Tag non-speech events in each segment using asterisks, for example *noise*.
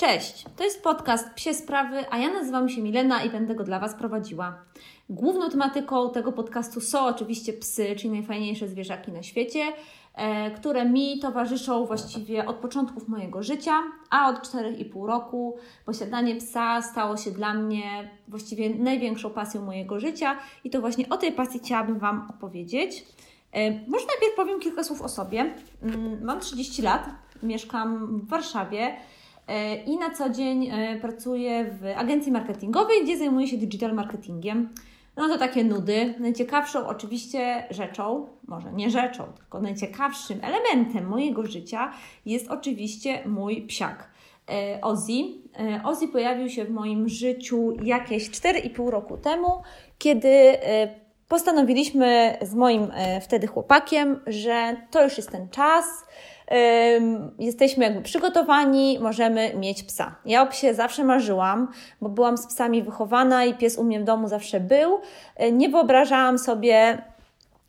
Cześć, to jest podcast Psie Sprawy, a ja nazywam się Milena i będę go dla Was prowadziła. Główną tematyką tego podcastu są oczywiście psy, czyli najfajniejsze zwierzaki na świecie, e, które mi towarzyszą właściwie od początków mojego życia, a od 4,5 roku posiadanie psa stało się dla mnie właściwie największą pasją mojego życia i to właśnie o tej pasji chciałabym Wam opowiedzieć. E, może najpierw powiem kilka słów o sobie. Mm, mam 30 lat, mieszkam w Warszawie. E, i na co dzień e, pracuję w agencji marketingowej, gdzie zajmuję się digital marketingiem. No to takie nudy. Najciekawszą oczywiście rzeczą, może nie rzeczą, tylko najciekawszym elementem mojego życia jest oczywiście mój psiak. E, Ozzy. Ozzy pojawił się w moim życiu jakieś 4,5 roku temu, kiedy postanowiliśmy z moim wtedy chłopakiem, że to już jest ten czas, jesteśmy jakby przygotowani, możemy mieć psa. Ja o psie zawsze marzyłam, bo byłam z psami wychowana i pies u mnie w domu zawsze był. E, nie wyobrażałam sobie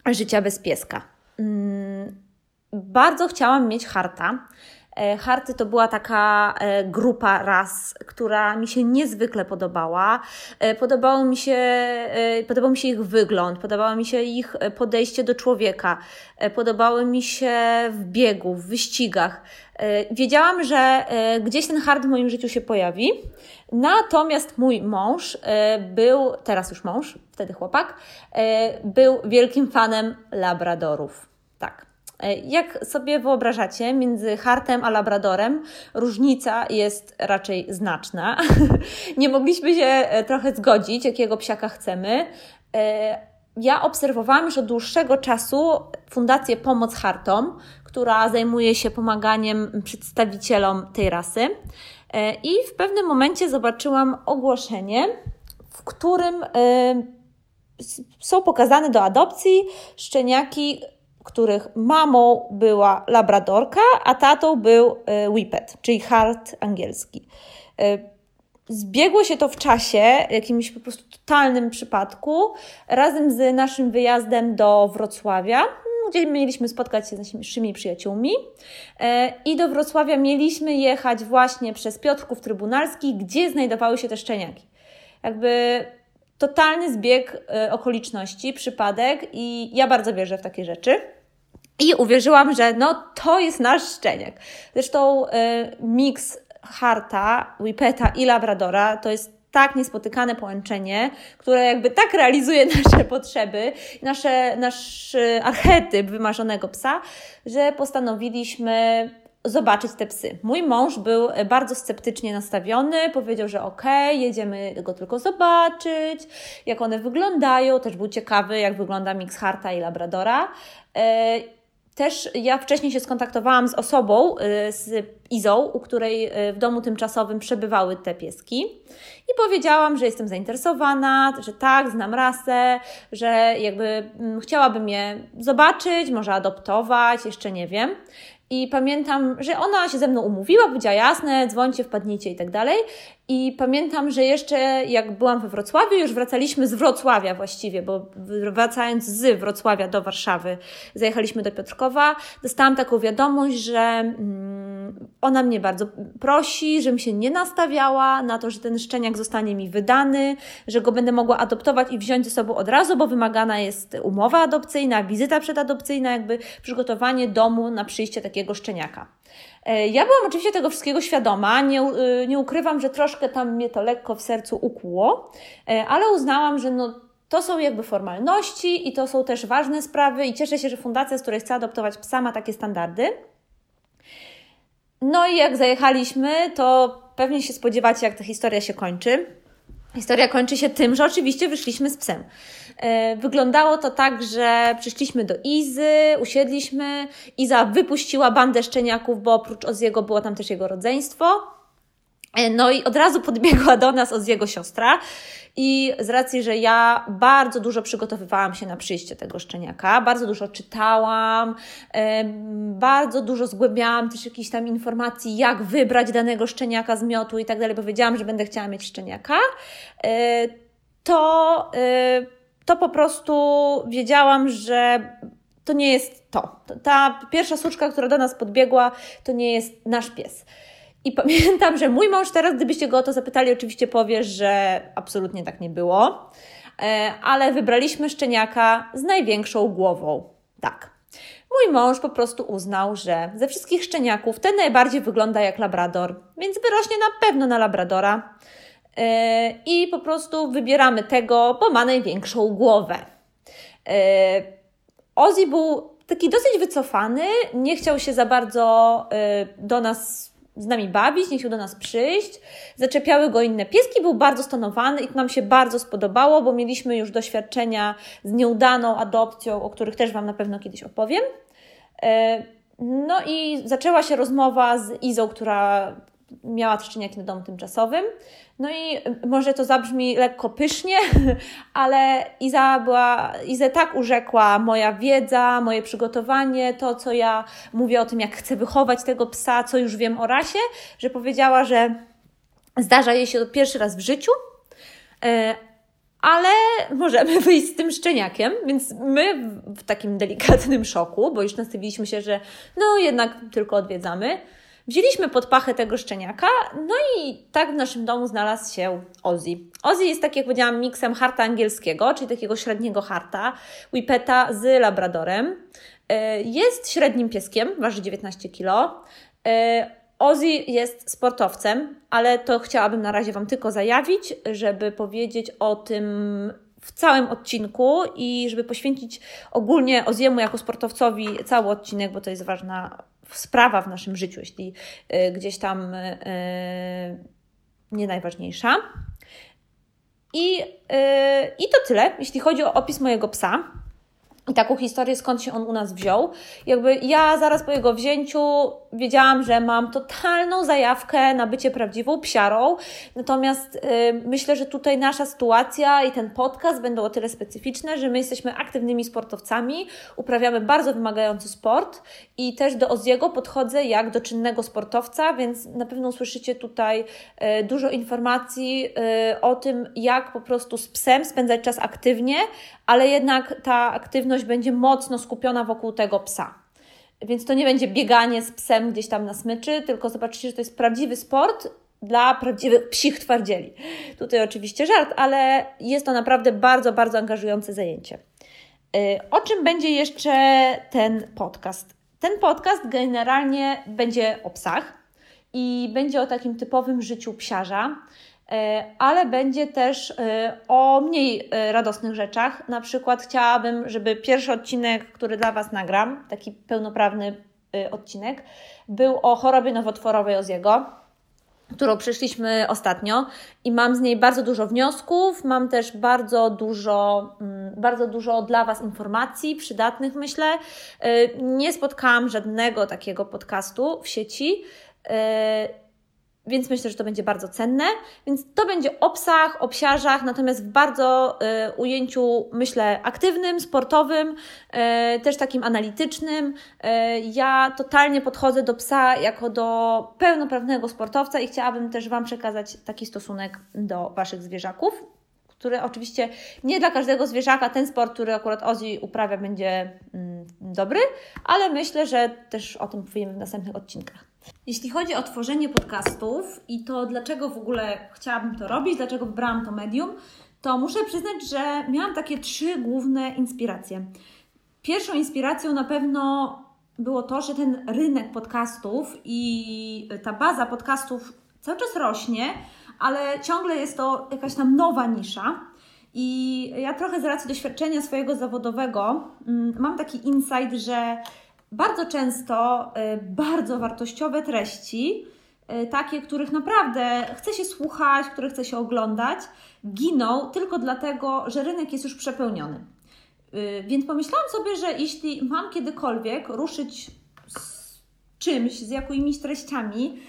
życia bez pieska. Mm, bardzo chciałam mieć harta. E, Harty to była taka e, grupa ras, która mi się niezwykle podobała. E, podobało mi się, podobał mi się ich wygląd, podobało mi się ich podejście do człowieka, podobały mi się w biegu, w wyścigach. Wiedziałam, że gdzieś ten hard w moim życiu się pojawi. Natomiast mój mąż był, teraz już mąż, wtedy chłopak, był wielkim fanem labradorów. E, jak sobie wyobrażacie, między hartem a labradorem różnica jest raczej znaczna. *laughs* Nie mogliśmy się e, trochę zgodzić, jakiego psiaka chcemy. E, ja obserwowałam już od dłuższego czasu Fundację Pomoc Hartom, która zajmuje się pomaganiem przedstawicielom tej rasy. I w pewnym momencie zobaczyłam ogłoszenie, w którym są pokazane do adopcji szczeniaki których mamą była labradorka, a tatą był e, whippet, czyli hard angielski. E, zbiegło się to w czasie, jakimś po prostu totalnym przypadku, razem z naszym wyjazdem do Wrocławia, gdzie mieliśmy spotkać się z naszymi przyjaciółmi. E, I do Wrocławia mieliśmy jechać właśnie przez Piotrków Trybunalski, gdzie znajdowały się te szczeniaki. Jakby totalny zbieg e, okoliczności, przypadek i ja bardzo wierzę w takie rzeczy. I uwierzyłam, że no to jest nasz szczeniak. Zresztą e, miks Harta, Whippeta i Labradora to jest tak niespotykane połączenie, które jakby tak realizuje *laughs* nasze potrzeby, nasze, nasz archetyp wymarzonego psa, że postanowiliśmy zobaczyć te psy. Mój mąż był bardzo sceptycznie nastawiony, powiedział, że okej, okay, jedziemy go tylko zobaczyć, jak one wyglądają, też był ciekawy, jak wygląda mix Harta i Labradora. E, też ja wcześniej się skontaktowałam z osobą, y, z Izą, u której w domu tymczasowym przebywały te pieski i powiedziałam, że jestem zainteresowana, że tak, znam rasę, że jakby mm, chciałabym je zobaczyć, może adoptować, jeszcze nie wiem. I pamiętam, że ona się ze mną umówiła, powiedziała jasne, dzwońcie, wpadnijcie i tak dalej. I pamiętam, że jeszcze jak byłam we Wrocławiu, już wracaliśmy z Wrocławia właściwie, bo wracając z Wrocławia do Warszawy, zajechaliśmy do Piotrkowa, dostałam taką wiadomość, że mm, ona mnie bardzo prosi, żebym się nie nastawiała na to, że ten szczeniak zostanie mi wydany, że go będę mogła adoptować i wziąć ze sobą od razu, bo wymagana jest umowa adopcyjna, wizyta przedadopcyjna, jakby przygotowanie domu na przyjście takiego szczeniaka. E, ja byłam oczywiście tego wszystkiego świadoma, nie, y, nie ukrywam, że troszkę tam mnie to lekko w sercu ukłuło, e, ale uznałam, że no, to są jakby formalności i to są też ważne sprawy i cieszę się, że fundacja, z której chcę adoptować psa, ma takie standardy. No i jak zajechaliśmy, to pewnie się spodziewacie, jak ta historia się kończy. Historia kończy się tym, że oczywiście wyszliśmy z psem. E, wyglądało to tak, że przyszliśmy do Izy, usiedliśmy, Iza wypuściła bandę szczeniaków, bo oprócz Oziego było tam też jego rodzeństwo. E, no i od razu podbiegła do nas Oziego siostra i z racji, że ja bardzo dużo przygotowywałam się na przyjście tego szczeniaka, bardzo dużo czytałam, bardzo dużo zgłębiałam też jakichś tam informacji, jak wybrać danego szczeniaka z miotu i tak dalej, bo wiedziałam, że będę chciała mieć szczeniaka, e, to, e, to po prostu wiedziałam, że to nie jest to. Ta pierwsza suczka, która do nas podbiegła, to nie jest nasz pies. I pamiętam, że mój mąż teraz, gdybyście go o to zapytali, oczywiście powie, że absolutnie tak nie było, e, ale wybraliśmy szczeniaka z największą głową. Tak. Mój mąż po prostu uznał, że ze wszystkich szczeniaków ten najbardziej wygląda jak labrador, więc wyrośnie na pewno na labradora. E, I po prostu wybieramy tego, bo ma największą głowę. E, Ozzy był taki dosyć wycofany, nie chciał się za bardzo do nas z nami bawić, nie chciał do nas przyjść. Zaczepiały go inne pieski, był bardzo stonowany i to nam się bardzo spodobało, bo mieliśmy już doświadczenia z nieudaną adopcją, o których też Wam na pewno kiedyś opowiem. E, no i zaczęła się rozmowa z Izą, która miała szczeniaki na domu tymczasowym. No i może to zabrzmi lekko pysznie, *laughs* ale Iza była, Izę tak urzekła moja wiedza, moje przygotowanie, to co ja mówię o tym, jak chcę wychować tego psa, co już wiem o rasie, że powiedziała, że zdarza jej się to pierwszy raz w życiu, e, ale możemy *laughs* wyjść z tym szczeniakiem, więc my w takim delikatnym szoku, bo już nastawiliśmy się, że no jednak tylko odwiedzamy, Wzięliśmy pod pachę tego szczeniaka, no i tak w naszym domu znalazł się Ozzy. Ozzy jest, tak jak powiedziałam, miksem harta angielskiego, czyli takiego średniego harta, whippeta z labradorem. E, jest średnim pieskiem, waży 19 kg. E, Ozzy jest sportowcem, ale to chciałabym na razie Wam tylko zajawić, żeby powiedzieć o tym w całym odcinku i żeby poświęcić ogólnie Oziemu jako sportowcowi cały odcinek, bo to jest ważna sprawa w naszym życiu, jeśli y, gdzieś tam y, nie najważniejsza. I, y, I to tyle, jeśli chodzi o opis mojego psa i taką historię, skąd się on u nas wziął. Jakby ja zaraz po jego wzięciu wiedziałam, że mam totalną zajawkę na bycie prawdziwą psiarą, natomiast yy, myślę, że tutaj nasza sytuacja i ten podcast będą o tyle specyficzne, że my jesteśmy aktywnymi sportowcami, uprawiamy bardzo wymagający sport i też do Oziego podchodzę jak do czynnego sportowca, więc na pewno usłyszycie tutaj yy, dużo informacji yy, o tym, jak po prostu z psem spędzać czas aktywnie, ale jednak ta aktywność będzie mocno skupiona wokół tego psa. Więc to nie będzie bieganie z psem gdzieś tam na smyczy, tylko zobaczycie, że to jest prawdziwy sport dla prawdziwych psich twardzieli. Tutaj oczywiście żart, ale jest to naprawdę bardzo, bardzo angażujące zajęcie. Y, o czym będzie jeszcze ten podcast? Ten podcast generalnie będzie o psach i będzie o takim typowym życiu psiarza. E, ale będzie też e, o mniej e, radosnych rzeczach. Na przykład chciałabym, żeby pierwszy odcinek, który dla Was nagram, taki pełnoprawny odcinek, był o chorobie nowotworowej Oziego, którą przyszliśmy ostatnio i mam z niej bardzo dużo wniosków, mam też bardzo dużo, mm, bardzo dużo dla Was informacji przydatnych, myślę. Nie spotkałam żadnego takiego podcastu w sieci więc myślę, że to będzie bardzo cenne. Więc to będzie o psach, o psiarzach, natomiast w bardzo y, ujęciu, myślę, aktywnym, sportowym, y, też takim analitycznym. Y, ja totalnie podchodzę do psa jako do pełnoprawnego sportowca i chciałabym też Wam przekazać taki stosunek do Waszych zwierzaków który oczywiście nie dla każdego zwierzaka ten sport, który akurat Ozzy uprawia, będzie mm, dobry, ale myślę, że też o tym powiemy w następnych odcinkach. Jeśli chodzi o tworzenie podcastów i to dlaczego w ogóle chciałabym to robić, dlaczego wybrałam to medium, to muszę przyznać, że miałam takie trzy główne inspiracje. Pierwszą inspiracją na pewno było to, że ten rynek podcastów i ta baza podcastów cały czas rośnie, ale ciągle jest to jakaś tam nowa nisza. I ja trochę z racji doświadczenia swojego zawodowego mm, mam taki insight, że bardzo często y, bardzo wartościowe treści, y, takie, których naprawdę chce się słuchać, które chce się oglądać, giną tylko dlatego, że rynek jest już przepełniony. Y, więc pomyślałam sobie, że jeśli mam kiedykolwiek ruszyć z czymś, z jakimiś treściami,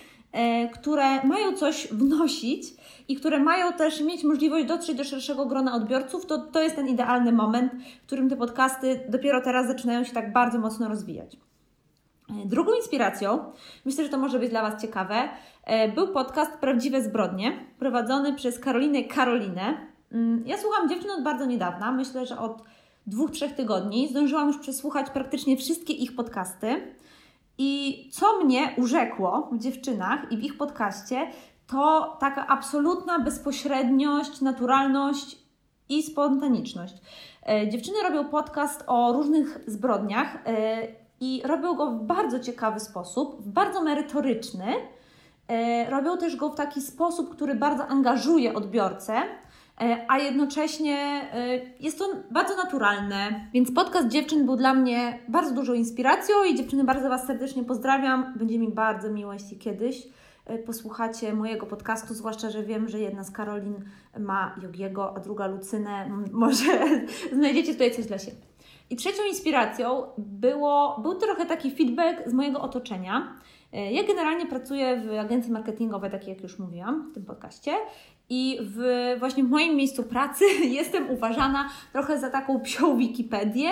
które mają coś wnosić i które mają też mieć możliwość dotrzeć do szerszego grona odbiorców, to to jest ten idealny moment, w którym te podcasty dopiero teraz zaczynają się tak bardzo mocno rozwijać. E, drugą inspiracją, myślę, że to może być dla Was ciekawe, e, był podcast Prawdziwe Zbrodnie, prowadzony przez Karolinę Karolinę. Mm, ja słucham dziewczyn od bardzo niedawna, myślę, że od dwóch, trzech tygodni. Zdążyłam już przesłuchać praktycznie wszystkie ich podcasty. I co mnie urzekło w dziewczynach i w ich podcaście, to taka absolutna bezpośredniość, naturalność i spontaniczność. E, dziewczyny robią podcast o różnych zbrodniach e, i robią go w bardzo ciekawy sposób, w bardzo merytoryczny. E, robią też go w taki sposób, który bardzo angażuje odbiorcę, a jednocześnie jest to bardzo naturalne. Więc podcast dziewczyn był dla mnie bardzo dużą inspiracją i dziewczyny bardzo Was serdecznie pozdrawiam. Będzie mi bardzo miło, jeśli kiedyś E, posłuchacie mojego podcastu, zwłaszcza, że wiem, że jedna z Karolin ma Jogiego, a druga Lucynę. Może *laughs* znajdziecie tutaj coś dla siebie. I trzecią inspiracją było, był trochę taki feedback z mojego otoczenia. E, ja generalnie pracuję w agencji marketingowej, takiej jak już mówiłam w tym podcaście, i w, właśnie w moim miejscu pracy *laughs* jestem uważana trochę za taką psią Wikipedię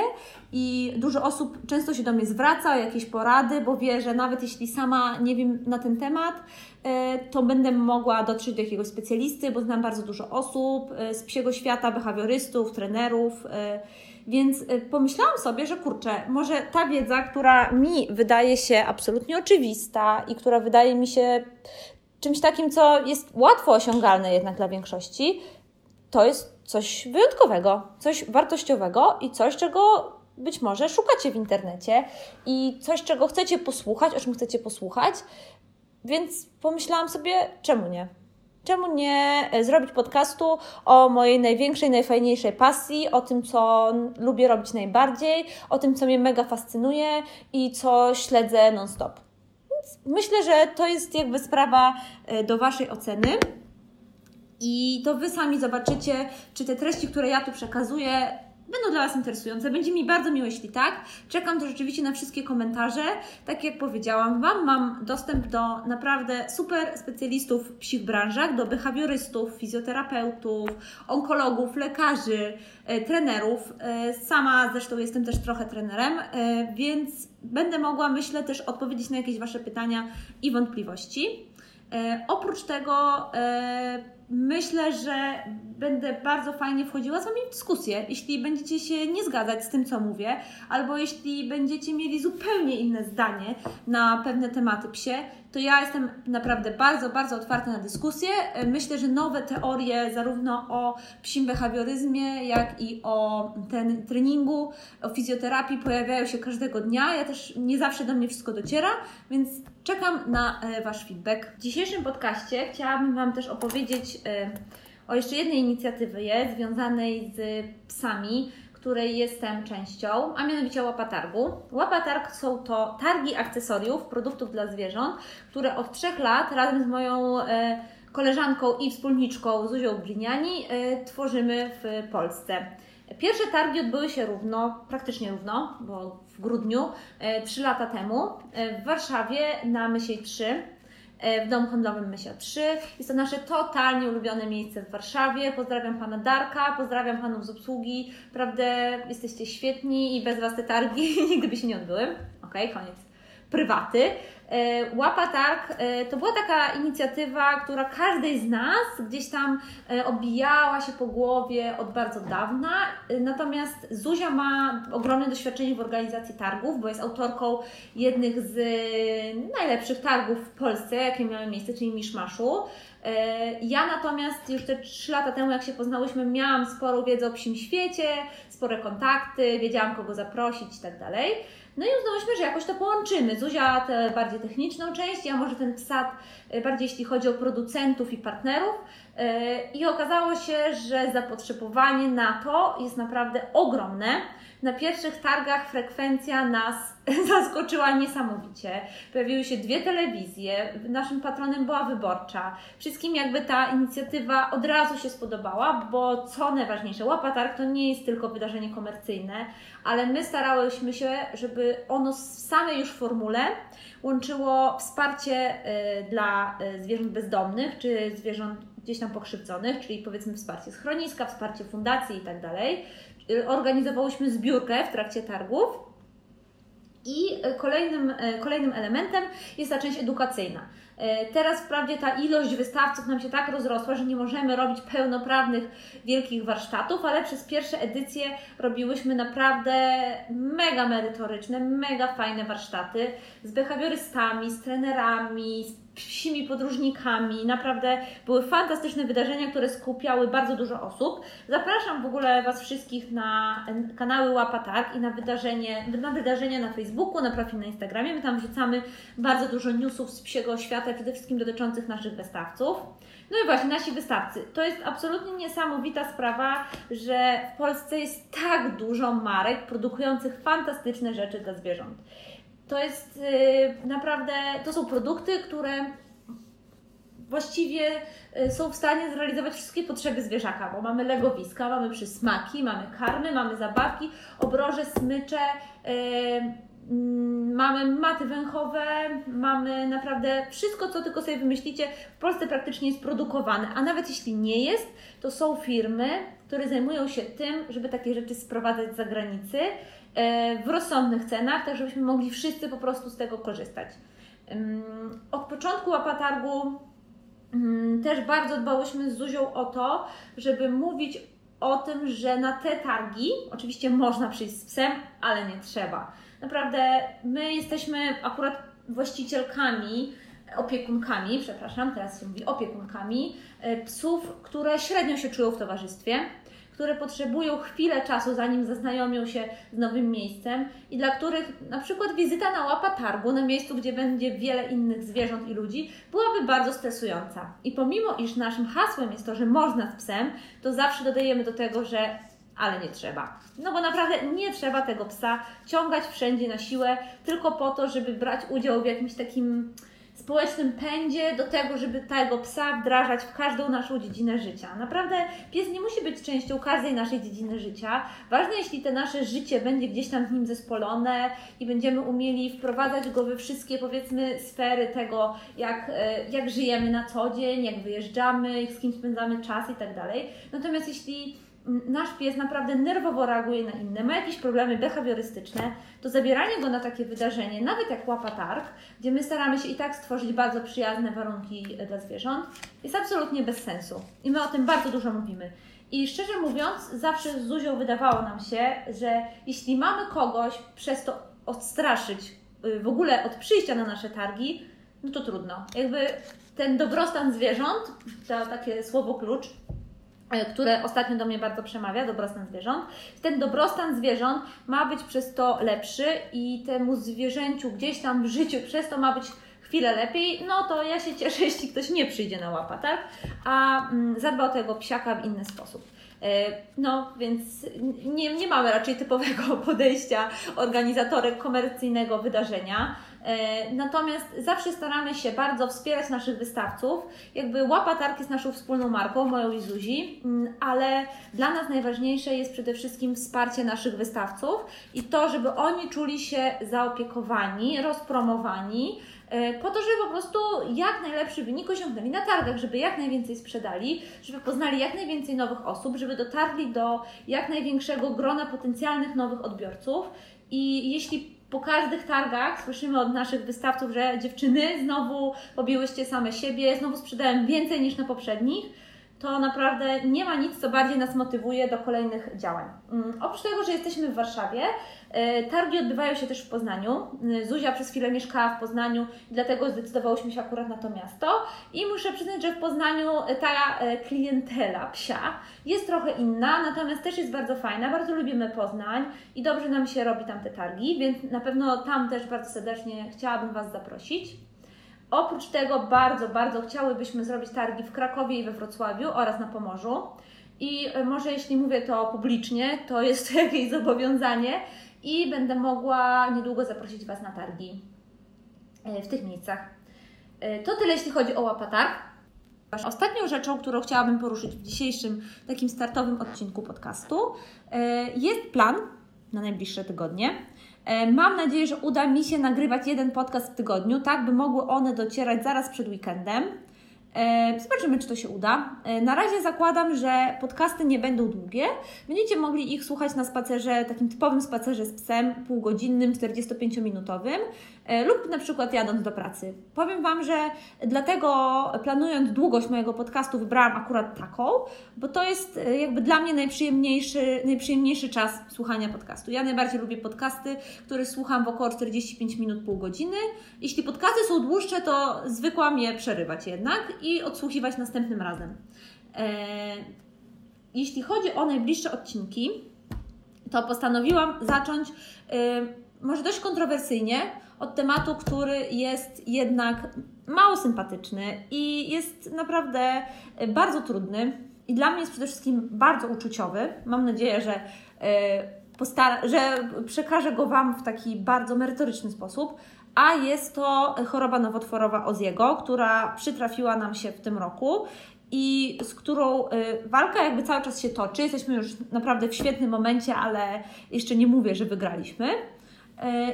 i dużo osób często się do mnie zwraca o jakieś porady, bo wie, że nawet jeśli sama nie wiem na ten temat, e, to będę mogła dotrzeć do jakiegoś specjalisty, bo znam bardzo dużo osób e, z psiego świata, behawiorystów, trenerów, e, więc pomyślałam sobie, że kurczę, może ta wiedza, która mi wydaje się absolutnie oczywista i która wydaje mi się czymś takim, co jest łatwo osiągalne jednak dla większości, to jest coś wyjątkowego, coś wartościowego i coś, czego być może szukacie w internecie i coś, czego chcecie posłuchać, o czym chcecie posłuchać. Więc pomyślałam sobie, czemu nie? Czemu nie e, zrobić podcastu o mojej największej, najfajniejszej pasji, o tym, co lubię robić najbardziej, o tym, co mnie mega fascynuje i co śledzę non-stop? Myślę, że to jest jakby sprawa e, do Waszej oceny. I to Wy sami zobaczycie, czy te treści, które ja tu przekazuję, będą dla Was interesujące. Będzie mi bardzo miło, jeśli tak. Czekam też rzeczywiście na wszystkie komentarze. Tak jak powiedziałam Wam, mam dostęp do naprawdę super specjalistów w psich branżach, do behawiorystów, fizjoterapeutów, onkologów, lekarzy, e, trenerów. E, sama zresztą jestem też trochę trenerem, e, więc będę mogła, myślę, też odpowiedzieć na jakieś Wasze pytania i wątpliwości. Oprócz tego myślę, że będę bardzo fajnie wchodziła z Wami w dyskusję, jeśli będziecie się nie zgadzać z tym, co mówię, albo jeśli będziecie mieli zupełnie inne zdanie na pewne tematy psie, to ja jestem naprawdę bardzo, bardzo otwarta na dyskusję. Myślę, że nowe teorie zarówno o psim behawioryzmie, jak i o ten treningu, o fizjoterapii pojawiają się każdego dnia. Ja też nie zawsze do mnie wszystko dociera, więc czekam na e, Wasz feedback. W dzisiejszym podcaście chciałabym Wam też opowiedzieć o jeszcze jednej inicjatywie związanej z psami, której jestem częścią, a mianowicie Łapatargu. Łapatarg są to targi akcesoriów, produktów dla zwierząt, które od trzech lat razem z moją e, koleżanką i wspólniczką Zuzią Bliniani e, tworzymy w Polsce. Pierwsze targi odbyły się równo, praktycznie równo, bo w grudniu, trzy lata temu, w Warszawie na Mysiej 3 E, w Domu Handlowym Mysia 3. Jest to nasze totalnie ulubione miejsce w Warszawie. Pozdrawiam Pana Darka, pozdrawiam Panów z obsługi. Prawdę, jesteście świetni i bez Was te targi *laughs* nigdy by się nie odbyły. Ok, koniec. Prywaty. E, Łapa Targ e, to była taka inicjatywa, która każdej z nas gdzieś tam e, obijała się po głowie od bardzo dawna. Natomiast Zuzia ma ogromne doświadczenie w organizacji targów, bo jest autorką jednych z najlepszych targów w Polsce, jakie miały miejsce, czyli Miszmaszu. Ja natomiast już te 3 lata temu, jak się poznałyśmy, miałam sporą wiedzę o psim świecie, spore kontakty, wiedziałam kogo zaprosić i tak dalej. No i uznałyśmy, że jakoś to połączymy. Zuzia tę bardziej techniczną część, ja może ten psat e, bardziej jeśli chodzi o producentów i partnerów. E, I okazało się, że zapotrzebowanie na to jest naprawdę ogromne. Na pierwszych targach frekwencja nas *laughs* zaskoczyła niesamowicie. Pojawiły się dwie telewizje, naszym patronem była wyborcza. Wszystkim jakby ta inicjatywa od razu się spodobała, bo co najważniejsze, Łapa Targ to nie jest tylko wydarzenie komercyjne, ale my starałyśmy się, żeby ono w samej już formule łączyło wsparcie y, dla y, zwierząt bezdomnych czy zwierząt gdzieś tam pokrzywdzonych, czyli powiedzmy wsparcie schroniska, wsparcie fundacji i tak dalej. Y, organizowałyśmy zbiórkę w trakcie targów. I kolejnym, kolejnym elementem jest ta część edukacyjna. E, teraz wprawdzie ta ilość wystawców nam się tak rozrosła, że nie możemy robić pełnoprawnych wielkich warsztatów, ale przez pierwsze edycje robiłyśmy naprawdę mega merytoryczne, mega fajne warsztaty z behawiorystami, z trenerami, z psimi podróżnikami. Naprawdę były fantastyczne wydarzenia, które skupiały bardzo dużo osób. Zapraszam w ogóle Was wszystkich na kanały Łapatarg i na, wydarzenie, na wydarzenia na Facebooku, na profil na Instagramie. My tam wrzucamy bardzo dużo newsów z psiego świata, przede wszystkim dotyczących naszych wystawców. No i właśnie, nasi wystawcy. To jest absolutnie niesamowita sprawa, że w Polsce jest tak dużo marek produkujących fantastyczne rzeczy dla zwierząt. To jest yy, naprawdę, to są produkty, które właściwie y, są w stanie zrealizować wszystkie potrzeby zwierzaka, bo mamy legowiska, mamy przysmaki, mamy karmy, mamy zabawki, obroże, smycze, yy, mamy maty węchowe, mamy naprawdę wszystko, co tylko sobie wymyślicie, w Polsce praktycznie jest produkowane, a nawet jeśli nie jest, to są firmy, które zajmują się tym, żeby takie rzeczy sprowadzać z zagranicy E, w rozsądnych cenach, tak żebyśmy mogli wszyscy po prostu z tego korzystać. Od początku łapatargu też bardzo dbałyśmy z Zuzią o to, żeby mówić o tym, że na te targi oczywiście można przyjść z psem, ale nie trzeba. Naprawdę my jesteśmy akurat właścicielkami, opiekunkami, przepraszam, teraz się mówi opiekunkami e, psów, które średnio się czują w towarzystwie które potrzebują chwilę czasu, zanim zaznajomią się z nowym miejscem i dla których na przykład wizyta na łapa targu, na miejscu, gdzie będzie wiele innych zwierząt i ludzi, byłaby bardzo stresująca. I pomimo, iż naszym hasłem jest to, że można z psem, to zawsze dodajemy do tego, że ale nie trzeba. No bo naprawdę nie trzeba tego psa ciągać wszędzie na siłę, tylko po to, żeby brać udział w jakimś takim społecznym pędzie do tego, żeby tego psa wdrażać w każdą naszą dziedzinę życia. Naprawdę pies nie musi być częścią każdej naszej dziedziny życia. Ważne, jeśli to nasze życie będzie gdzieś tam z nim zespolone i będziemy umieli wprowadzać go we wszystkie, powiedzmy, sfery tego, jak, e, jak żyjemy na co dzień, jak wyjeżdżamy, z kim spędzamy czas i tak dalej. Natomiast jeśli nasz pies naprawdę nerwowo reaguje na inne, ma jakieś problemy behawiorystyczne, to zabieranie go na takie wydarzenie, nawet jak łapa targ, gdzie my staramy się i tak stworzyć bardzo przyjazne warunki dla zwierząt, jest absolutnie bez sensu. I my o tym bardzo dużo mówimy. I szczerze mówiąc, zawsze z Zuzią wydawało nam się, że jeśli mamy kogoś przez to odstraszyć y, w ogóle od przyjścia na nasze targi, no to trudno. Jakby ten dobrostan zwierząt, to takie słowo klucz, E, które ostatnio do mnie bardzo przemawia, dobrostan zwierząt. Ten dobrostan zwierząt ma być przez to lepszy i temu zwierzęciu gdzieś tam w życiu przez to ma być chwilę lepiej, no to ja się cieszę, *laughs* jeśli ktoś nie przyjdzie na łapa, tak? A mm, zadba o tego psiaka w inny sposób. E, no, więc nie, nie mamy raczej typowego *laughs* podejścia organizatorek komercyjnego wydarzenia. E, natomiast zawsze staramy się bardzo wspierać naszych wystawców. Jakby Łapa Targ jest naszą wspólną marką, moją i Zuzi, mm, ale dla nas najważniejsze jest przede wszystkim wsparcie naszych wystawców i to, żeby oni czuli się zaopiekowani, rozpromowani, e, po to, żeby po prostu jak najlepszy wynik osiągnęli na targach, żeby jak najwięcej sprzedali, żeby poznali jak najwięcej nowych osób, żeby dotarli do jak największego grona potencjalnych nowych odbiorców. I jeśli po każdych targach słyszymy od naszych wystawców, że dziewczyny znowu pobiłyście same siebie, znowu sprzedałem więcej niż na poprzednich, to naprawdę nie ma nic, co bardziej nas motywuje do kolejnych działań. Um, oprócz tego, że jesteśmy w Warszawie, e, targi odbywają się też w Poznaniu. E, Zuzia przez chwilę mieszkała w Poznaniu, dlatego zdecydowałyśmy się akurat na to miasto. I muszę przyznać, że w Poznaniu ta e, klientela psia jest trochę inna, natomiast też jest bardzo fajna. Bardzo lubimy Poznań i dobrze nam się robi tam te targi, więc na pewno tam też bardzo serdecznie chciałabym Was zaprosić. Oprócz tego bardzo, bardzo chciałybyśmy zrobić targi w Krakowie i we Wrocławiu oraz na Pomorzu. I e, może jeśli mówię to publicznie, to jest to *laughs* jakieś zobowiązanie i będę mogła niedługo zaprosić Was na targi e, w tych miejscach. E, to tyle, jeśli chodzi o łapatarg. Ostatnią rzeczą, którą chciałabym poruszyć w dzisiejszym takim startowym odcinku podcastu, jest plan na najbliższe tygodnie. E, mam nadzieję, że uda mi się nagrywać jeden podcast w tygodniu, tak by mogły one docierać zaraz przed weekendem. E, zobaczymy, czy to się uda. E, na razie zakładam, że podcasty nie będą długie. Będziecie mogli ich słuchać na spacerze, takim typowym spacerze z psem, półgodzinnym, 45-minutowym. E, lub na przykład jadąc do pracy. Powiem Wam, że dlatego planując długość mojego podcastu wybrałam akurat taką, bo to jest e, jakby dla mnie najprzyjemniejszy, najprzyjemniejszy czas słuchania podcastu. Ja najbardziej lubię podcasty, które słucham w około 45 minut, pół godziny. Jeśli podcasty są dłuższe, to zwykłam je przerywać jednak i odsłuchiwać następnym razem. Jeśli chodzi o najbliższe odcinki, to postanowiłam zacząć może dość kontrowersyjnie od tematu, który jest jednak mało sympatyczny i jest naprawdę bardzo trudny. I dla mnie jest przede wszystkim bardzo uczuciowy. Mam nadzieję, że, postara- że przekażę go Wam w taki bardzo merytoryczny sposób. A jest to choroba nowotworowa Oziego, która przytrafiła nam się w tym roku i z którą y, walka jakby cały czas się toczy. Jesteśmy już naprawdę w świetnym momencie, ale jeszcze nie mówię, że wygraliśmy.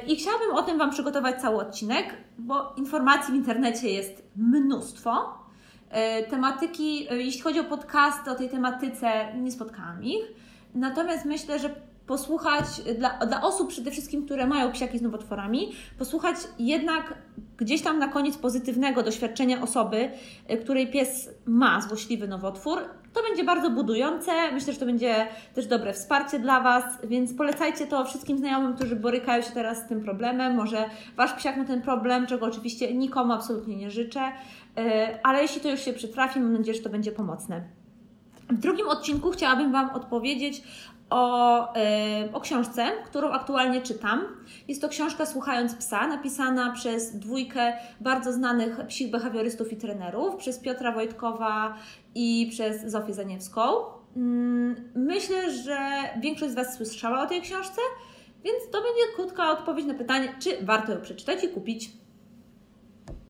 I chciałabym o tym Wam przygotować cały odcinek, bo informacji w internecie jest mnóstwo. Y, tematyki, jeśli chodzi o podcasty, o tej tematyce, nie spotkałam ich. Natomiast myślę, że posłuchać, dla, dla osób przede wszystkim, które mają psiaki z nowotworami, posłuchać jednak gdzieś tam na koniec pozytywnego doświadczenia osoby, y, której pies ma złośliwy nowotwór. To będzie bardzo budujące, myślę, że to będzie też dobre wsparcie dla Was, więc polecajcie to wszystkim znajomym, którzy borykają się teraz z tym problemem. Może Wasz psiak ma ten problem, czego oczywiście nikomu absolutnie nie życzę, y, ale jeśli to już się przytrafi, mam nadzieję, że to będzie pomocne. W drugim odcinku chciałabym Wam odpowiedzieć o, yy, o książce, którą aktualnie czytam. Jest to książka Słuchając Psa, napisana przez dwójkę bardzo znanych psich behawiorystów i trenerów, przez Piotra Wojtkowa i przez Zofię Zaniewską. Yy, myślę, że większość z Was słyszała o tej książce, więc to będzie krótka odpowiedź na pytanie, czy warto ją przeczytać i kupić.